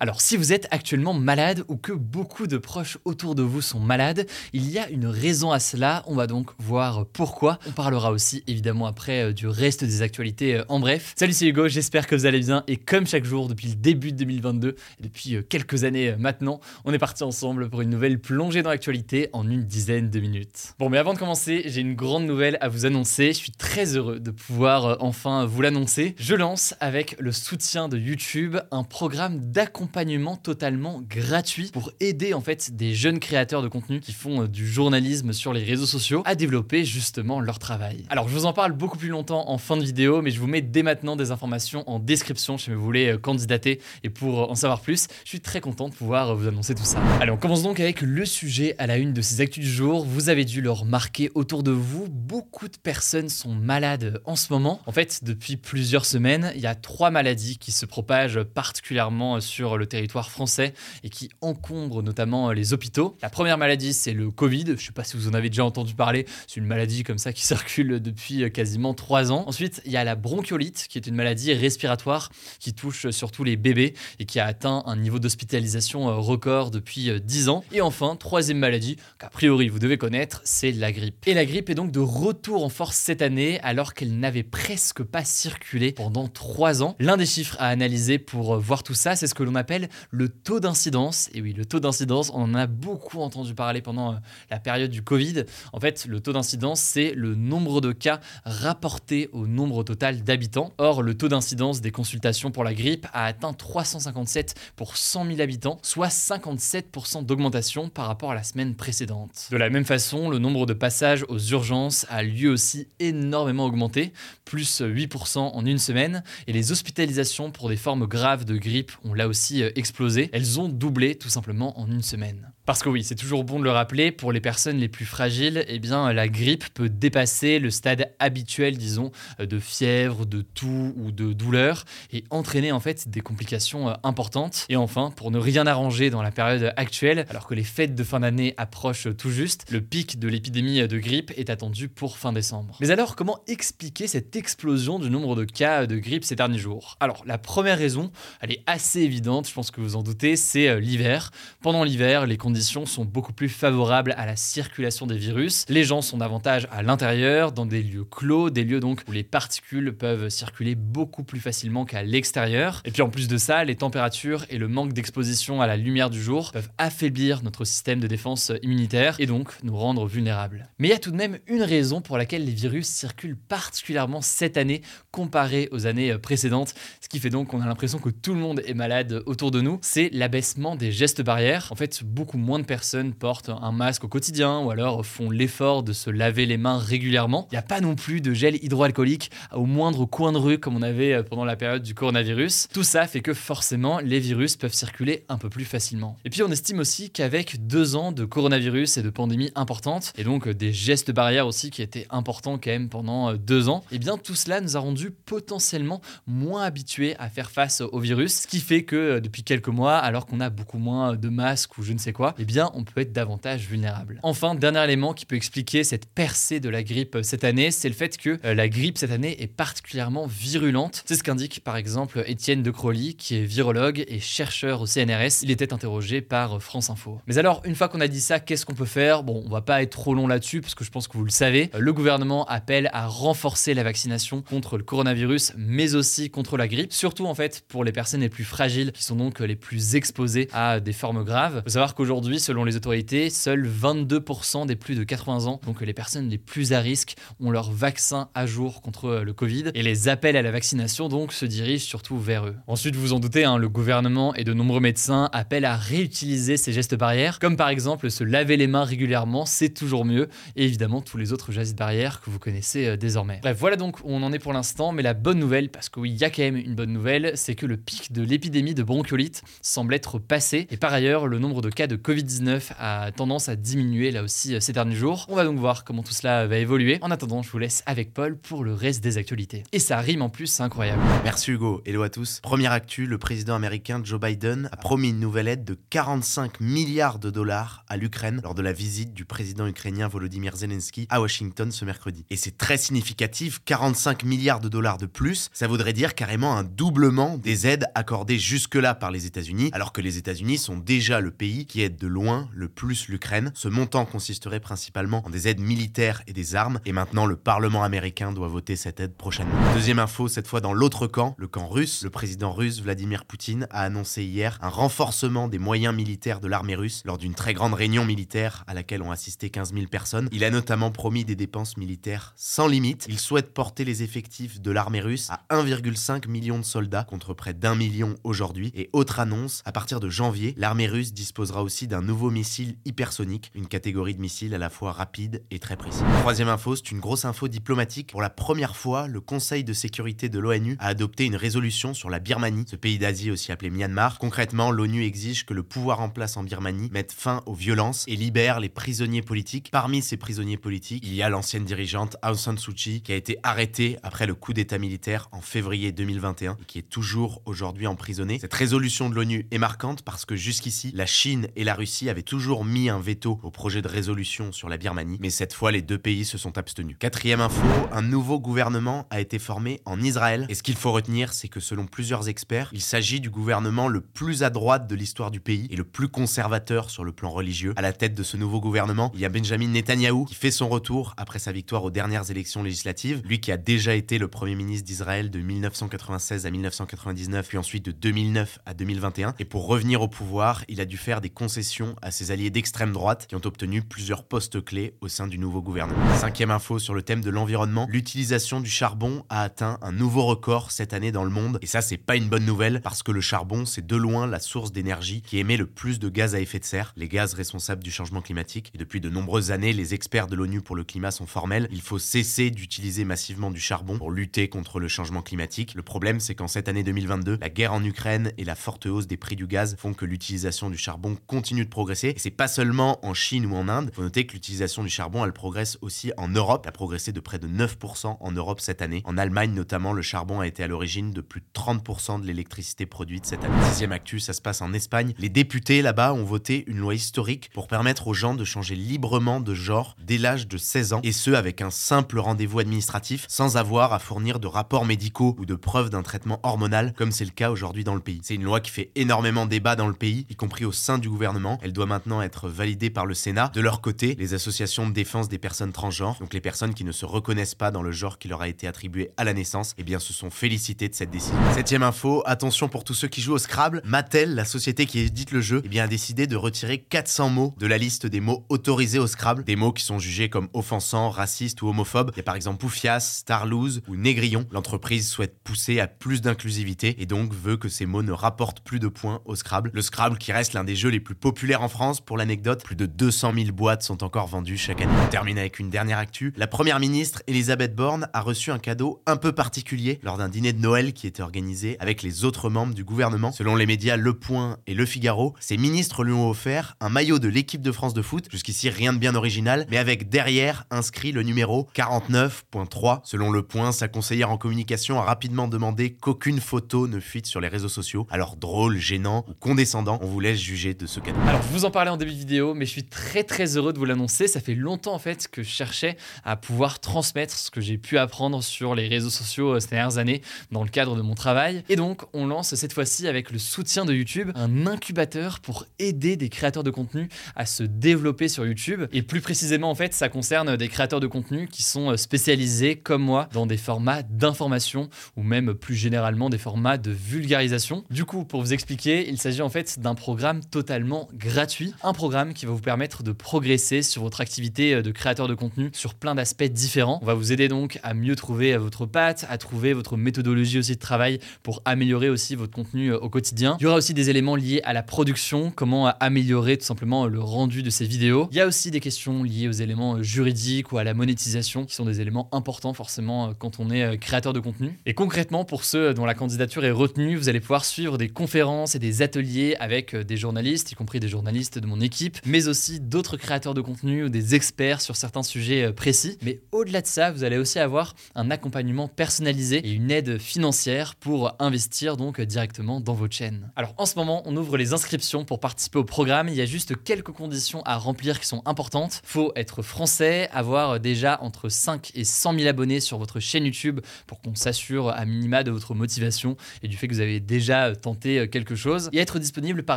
Alors si vous êtes actuellement malade ou que beaucoup de proches autour de vous sont malades, il y a une raison à cela, on va donc voir pourquoi. On parlera aussi évidemment après euh, du reste des actualités euh, en bref. Salut c'est Hugo, j'espère que vous allez bien et comme chaque jour depuis le début de 2022 et depuis euh, quelques années maintenant, on est parti ensemble pour une nouvelle plongée dans l'actualité en une dizaine de minutes. Bon mais avant de commencer, j'ai une grande nouvelle à vous annoncer, je suis très heureux de pouvoir enfin vous l'annoncer. Je lance avec le soutien de YouTube un programme d'accompagnement accompagnement totalement gratuit pour aider en fait des jeunes créateurs de contenu qui font euh, du journalisme sur les réseaux sociaux à développer justement leur travail. Alors je vous en parle beaucoup plus longtemps en fin de vidéo, mais je vous mets dès maintenant des informations en description si vous voulez euh, candidater et pour euh, en savoir plus, je suis très content de pouvoir vous annoncer tout ça. Allez, on commence donc avec le sujet à la une de ces actus du jour. Vous avez dû le remarquer autour de vous, beaucoup de personnes sont malades en ce moment. En fait, depuis plusieurs semaines, il y a trois maladies qui se propagent particulièrement sur le territoire français et qui encombre notamment euh, les hôpitaux. La première maladie, c'est le Covid. Je ne sais pas si vous en avez déjà entendu parler. C'est une maladie comme ça qui circule depuis euh, quasiment trois ans. Ensuite, il y a la bronchiolite, qui est une maladie respiratoire qui touche surtout les bébés et qui a atteint un niveau d'hospitalisation euh, record depuis dix ans. Et enfin, troisième maladie qu'a priori vous devez connaître, c'est la grippe. Et la grippe est donc de retour en force cette année alors qu'elle n'avait presque pas circulé pendant trois ans. L'un des chiffres à analyser pour voir tout ça, c'est ce que l'on appelle le taux d'incidence. Et oui, le taux d'incidence, on en a beaucoup entendu parler pendant euh, la période du Covid. En fait, le taux d'incidence, c'est le nombre de cas rapportés au nombre total d'habitants. Or, le taux d'incidence des consultations pour la grippe a atteint 357 pour 100 000 habitants, soit 57% d'augmentation par rapport à la semaine précédente. De la même façon, le nombre de passages aux urgences a lui aussi énormément augmenté, plus 8% en une semaine, et les hospitalisations pour des formes graves de grippe ont là aussi euh, explosé. Elles ont doublé tout simplement en une semaine. Parce que oui, c'est toujours bon de le rappeler, pour les personnes les plus fragiles, eh bien, la grippe peut dépasser le stade habituel, disons, de fièvre, de toux ou de douleur et entraîner en fait des complications euh, importantes. Et enfin, pour ne rien arranger dans la période actuelle, alors que les fêtes de fin d'année approchent tout juste, le pic de l'épidémie de grippe est attendu pour fin décembre. Mais alors, comment expliquer cette explosion du nombre de cas de grippe ces derniers jours? Alors, la première raison, elle est assez évidente, je pense que vous en doutez, c'est euh, l'hiver. Pendant l'hiver, les conditions sont beaucoup plus favorables à la circulation des virus. Les gens sont davantage à l'intérieur, dans des lieux clos, des lieux donc où les particules peuvent circuler beaucoup plus facilement qu'à l'extérieur. Et puis en plus de ça, les températures et le manque d'exposition à la lumière du jour peuvent affaiblir notre système de défense immunitaire et donc nous rendre vulnérables. Mais il y a tout de même une raison pour laquelle les virus circulent particulièrement cette année comparé aux années précédentes, ce qui fait donc qu'on a l'impression que tout le monde est malade autour de nous, c'est l'abaissement des gestes barrières. En fait, beaucoup moins de personnes portent un masque au quotidien ou alors font l'effort de se laver les mains régulièrement. Il n'y a pas non plus de gel hydroalcoolique au moindre coin de rue comme on avait euh, pendant la période du coronavirus. Tout ça fait que forcément les virus peuvent circuler un peu plus facilement. Et puis on estime aussi qu'avec deux ans de coronavirus et de pandémie importante, et donc euh, des gestes barrières aussi qui étaient importants quand même pendant euh, deux ans, et eh bien tout cela nous a rendu potentiellement moins habitués à faire face au virus, ce qui fait que depuis quelques mois, alors qu'on a beaucoup moins de masques ou je ne sais quoi, eh bien, on peut être davantage vulnérable. Enfin, dernier élément qui peut expliquer cette percée de la grippe cette année, c'est le fait que euh, la grippe cette année est particulièrement virulente. C'est ce qu'indique par exemple Étienne de Crowley, qui est virologue et chercheur au CNRS. Il était interrogé par France Info. Mais alors, une fois qu'on a dit ça, qu'est-ce qu'on peut faire? Bon, on va pas être trop long là-dessus, parce que je pense que vous le savez. Le gouvernement appelle à renforcer la vaccination contre le coronavirus, mais aussi contre la grippe, surtout en fait pour les personnes les plus fragiles, qui sont donc les plus exposées à des formes graves. Il faut savoir qu'aujourd'hui, selon les autorités, seuls 22% des plus de 80 ans, donc les personnes les plus à risque, ont leur vaccin à jour contre euh, le Covid. Et les appels à la vaccination donc se dirigent surtout vers eux. Ensuite, vous en doutez, hein, le gouvernement et de nombreux médecins appellent à réutiliser ces gestes barrières, comme par exemple se laver les mains régulièrement, c'est toujours mieux, et évidemment tous les autres gestes barrières que vous connaissez euh, désormais. Bref, voilà donc où on en est pour l'instant, mais la bonne nouvelle, parce qu'il y a quand même une bonne nouvelle, c'est que le pic de l'épidémie de bronchiolite semble être passé, et par ailleurs, le nombre de cas de Covid-19 a tendance à diminuer là aussi euh, ces derniers jours. On va donc voir comment tout cela va évoluer. En attendant, je vous laisse avec Paul pour le reste des actualités. Et ça rime en plus, c'est incroyable. Merci Hugo, hello à tous. Première actu, le président américain Joe Biden a promis une nouvelle aide de 45 milliards de dollars à l'Ukraine lors de la visite du président ukrainien Volodymyr Zelensky à Washington ce mercredi. Et c'est très significatif, 45 milliards de dollars de plus, ça voudrait dire carrément un doublement des aides accordées jusque-là par les États-Unis, alors que les États-Unis sont déjà le pays qui aide de loin le plus l'Ukraine. Ce montant consisterait principalement en des aides militaires et des armes, et maintenant le Parlement américain doit voter cette aide prochainement. Deuxième info, cette fois dans l'autre camp, le camp russe, le président russe Vladimir Poutine a annoncé hier un renforcement des moyens militaires de l'armée russe lors d'une très grande réunion militaire à laquelle ont assisté 15 000 personnes. Il a notamment promis des dépenses militaires sans limite. Il souhaite porter les effectifs de l'armée russe à 1,5 million de soldats contre près d'un million aujourd'hui. Et autre annonce, à partir de janvier, l'armée russe disposera aussi d'un nouveau missile hypersonique, une catégorie de missiles à la fois rapide et très précis. Troisième info, c'est une grosse info diplomatique. Pour la première fois, le Conseil de sécurité de l'ONU a adopté une résolution sur la Birmanie, ce pays d'Asie aussi appelé Myanmar. Concrètement, l'ONU exige que le pouvoir en place en Birmanie mette fin aux violences et libère les prisonniers politiques. Parmi ces prisonniers politiques, il y a l'ancienne dirigeante Aung San Suu Kyi qui a été arrêtée après le coup d'état militaire en février 2021 et qui est toujours aujourd'hui emprisonnée. Cette résolution de l'ONU est marquante parce que jusqu'ici, la Chine et la Russie avaient toujours mis un veto au projet de résolution sur la Birmanie, mais cette fois les deux pays se sont abstenus. Quatrième info, un nouveau gouvernement a été formé en Israël et ce qu'il faut retenir, c'est que selon plusieurs experts, il s'agit du gouvernement le plus à droite de l'histoire du pays et le plus conservateur sur le plan religieux. À la tête de ce nouveau gouvernement, il y a Benjamin Netanyahou qui fait son retour après sa victoire aux dernières élections législatives, lui qui a déjà été le premier ministre d'Israël de 1996 à 1999 puis ensuite de 2009 à 2021 et pour revenir au pouvoir, il a dû faire des concessions à ses alliés d'extrême droite qui ont obtenu plusieurs postes clés au sein du nouveau gouvernement. Cinquième info sur le thème de l'environnement, l'utilisation du charbon a atteint un nouveau record cette année dans le monde et ça c'est pas une bonne nouvelle parce que le charbon c'est de loin la source d'énergie qui émet le plus de gaz à effet de serre, les gaz responsables du changement climatique et depuis de nombreuses années les experts de l'ONU pour le climat sont formels, il faut cesser d'utiliser massivement du charbon pour lutter contre le changement climatique. Le problème c'est qu'en cette année 2022, la guerre en Ukraine et la forte hausse des prix du gaz font que l'utilisation du charbon continue de progresser et c'est pas seulement en Chine ou en Inde, faut noter que l'utilisation du charbon elle progresse aussi en Europe, elle a progressé de près de 9% en Europe cette année. En Allemagne notamment, le charbon a été à l'origine de plus de 30% de l'électricité produite cette année. Sixième actu, ça se passe en Espagne. Les députés là-bas ont voté une loi historique pour permettre aux gens de changer librement de genre dès l'âge de 16 ans, et ce avec un simple rendez-vous administratif, sans avoir à fournir de rapports médicaux ou de preuves d'un traitement hormonal, comme c'est le cas aujourd'hui dans le pays. C'est une loi qui fait énormément débat dans le pays, y compris au sein du gouvernement. Elle doit maintenant être validée par le Sénat. De leur côté, les associations de défense des personnes transgenres, donc les personnes qui ne se reconnaissent pas dans le genre qui leur a été attribué à la naissance, eh bien se sont félicités de cette décision. Septième info, attention pour tous ceux qui jouent au Scrabble, Mattel, la société qui édite le jeu, eh bien a décidé de retirer 400 mots de la liste des mots autorisés au Scrabble, des mots qui sont jugés comme offensants, racistes ou homophobes. Il y a par exemple poufias, starlouse ou négrillon. L'entreprise souhaite pousser à plus d'inclusivité et donc veut que ces mots ne rapportent plus de points au Scrabble. Le Scrabble qui reste l'un des jeux les plus populaires en France, pour l'anecdote, plus de 200 000 boîtes sont encore vendues chaque année. On termine avec une dernière actu. La première ministre Elisabeth Borne a reçu un cadeau un peu particulier lors d'un dîner de Noël qui était organisé avec les autres membres du gouvernement. Selon les médias Le Point et Le Figaro, ces ministres lui ont offert un maillot de l'équipe de France de foot. Jusqu'ici, rien de bien original, mais avec derrière inscrit le numéro 49.3. Selon Le Point, sa conseillère en communication a rapidement demandé qu'aucune photo ne fuite sur les réseaux sociaux. Alors drôle, gênant ou condescendant, on vous laisse juger de ce cadeau. Alors, je vous en parlais en début de vidéo, mais je suis très très heureux de vous l'annoncer. Ça fait longtemps en fait que je cherchais à pouvoir transmettre ce que j'ai pu apprendre sur les réseaux sociaux euh, ces dernières années dans le cadre de mon travail. Et donc, on lance cette fois-ci avec le soutien de YouTube un incubateur pour aider des créateurs de contenu à se développer sur YouTube. Et plus précisément, en fait, ça concerne des créateurs de contenu qui sont euh, spécialisés, comme moi, dans des formats d'information ou même plus généralement des formats de vulgarisation. Du coup, pour vous expliquer, il s'agit en fait d'un programme totalement gratuit, un programme qui va vous permettre de progresser sur votre activité euh, de créateur de contenu sur plein d'aspects différents. On va vous aider donc à mieux trouver euh, votre patte, à trouver votre méthodologie aussi de travail pour améliorer aussi votre contenu au quotidien. Il y aura aussi des éléments liés à la production, comment améliorer tout simplement le rendu de ces vidéos. Il y a aussi des questions liées aux éléments juridiques ou à la monétisation qui sont des éléments importants forcément quand on est créateur de contenu. Et concrètement, pour ceux dont la candidature est retenue, vous allez pouvoir suivre des conférences et des ateliers avec des journalistes, y compris des journalistes de mon équipe, mais aussi d'autres créateurs de contenu ou des experts sur certains sujets euh, précis. Mais au-delà de ça, vous allez aussi avoir un accompagnement personnalisé et une aide financière pour investir donc directement dans votre chaîne. Alors en ce moment, on ouvre les inscriptions pour participer au programme. Il y a juste quelques conditions à remplir qui sont importantes. Faut être français, avoir déjà entre 5 et 100 000 abonnés sur votre chaîne YouTube pour qu'on s'assure à minima de votre motivation et du fait que vous avez déjà tenté quelque chose. Et être disponible par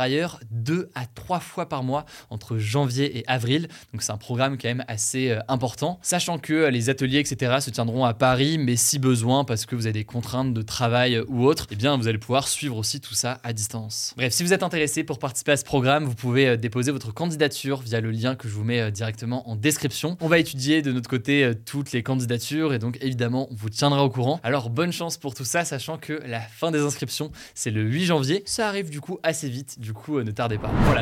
ailleurs 2 à 3 fois par mois entre janvier et avril. Donc c'est un programme quand même assez euh, important. Sachant que les ateliers, etc. se tiendront à Paris, mais si besoin, parce que vous avez des contraintes de travail ou autre, eh bien vous allez pouvoir suivre aussi tout ça à distance. Bref, si vous êtes intéressé pour participer à ce programme, vous pouvez euh, déposer votre candidature via le lien que je vous mets euh, directement en description. On va étudier de notre côté toutes les candidatures et donc évidemment on vous tiendra au courant. Alors bonne chance pour tout ça, sachant que la fin des inscriptions c'est le 8 janvier. Ça arrive du coup assez vite, du coup ne tardez pas. Voilà,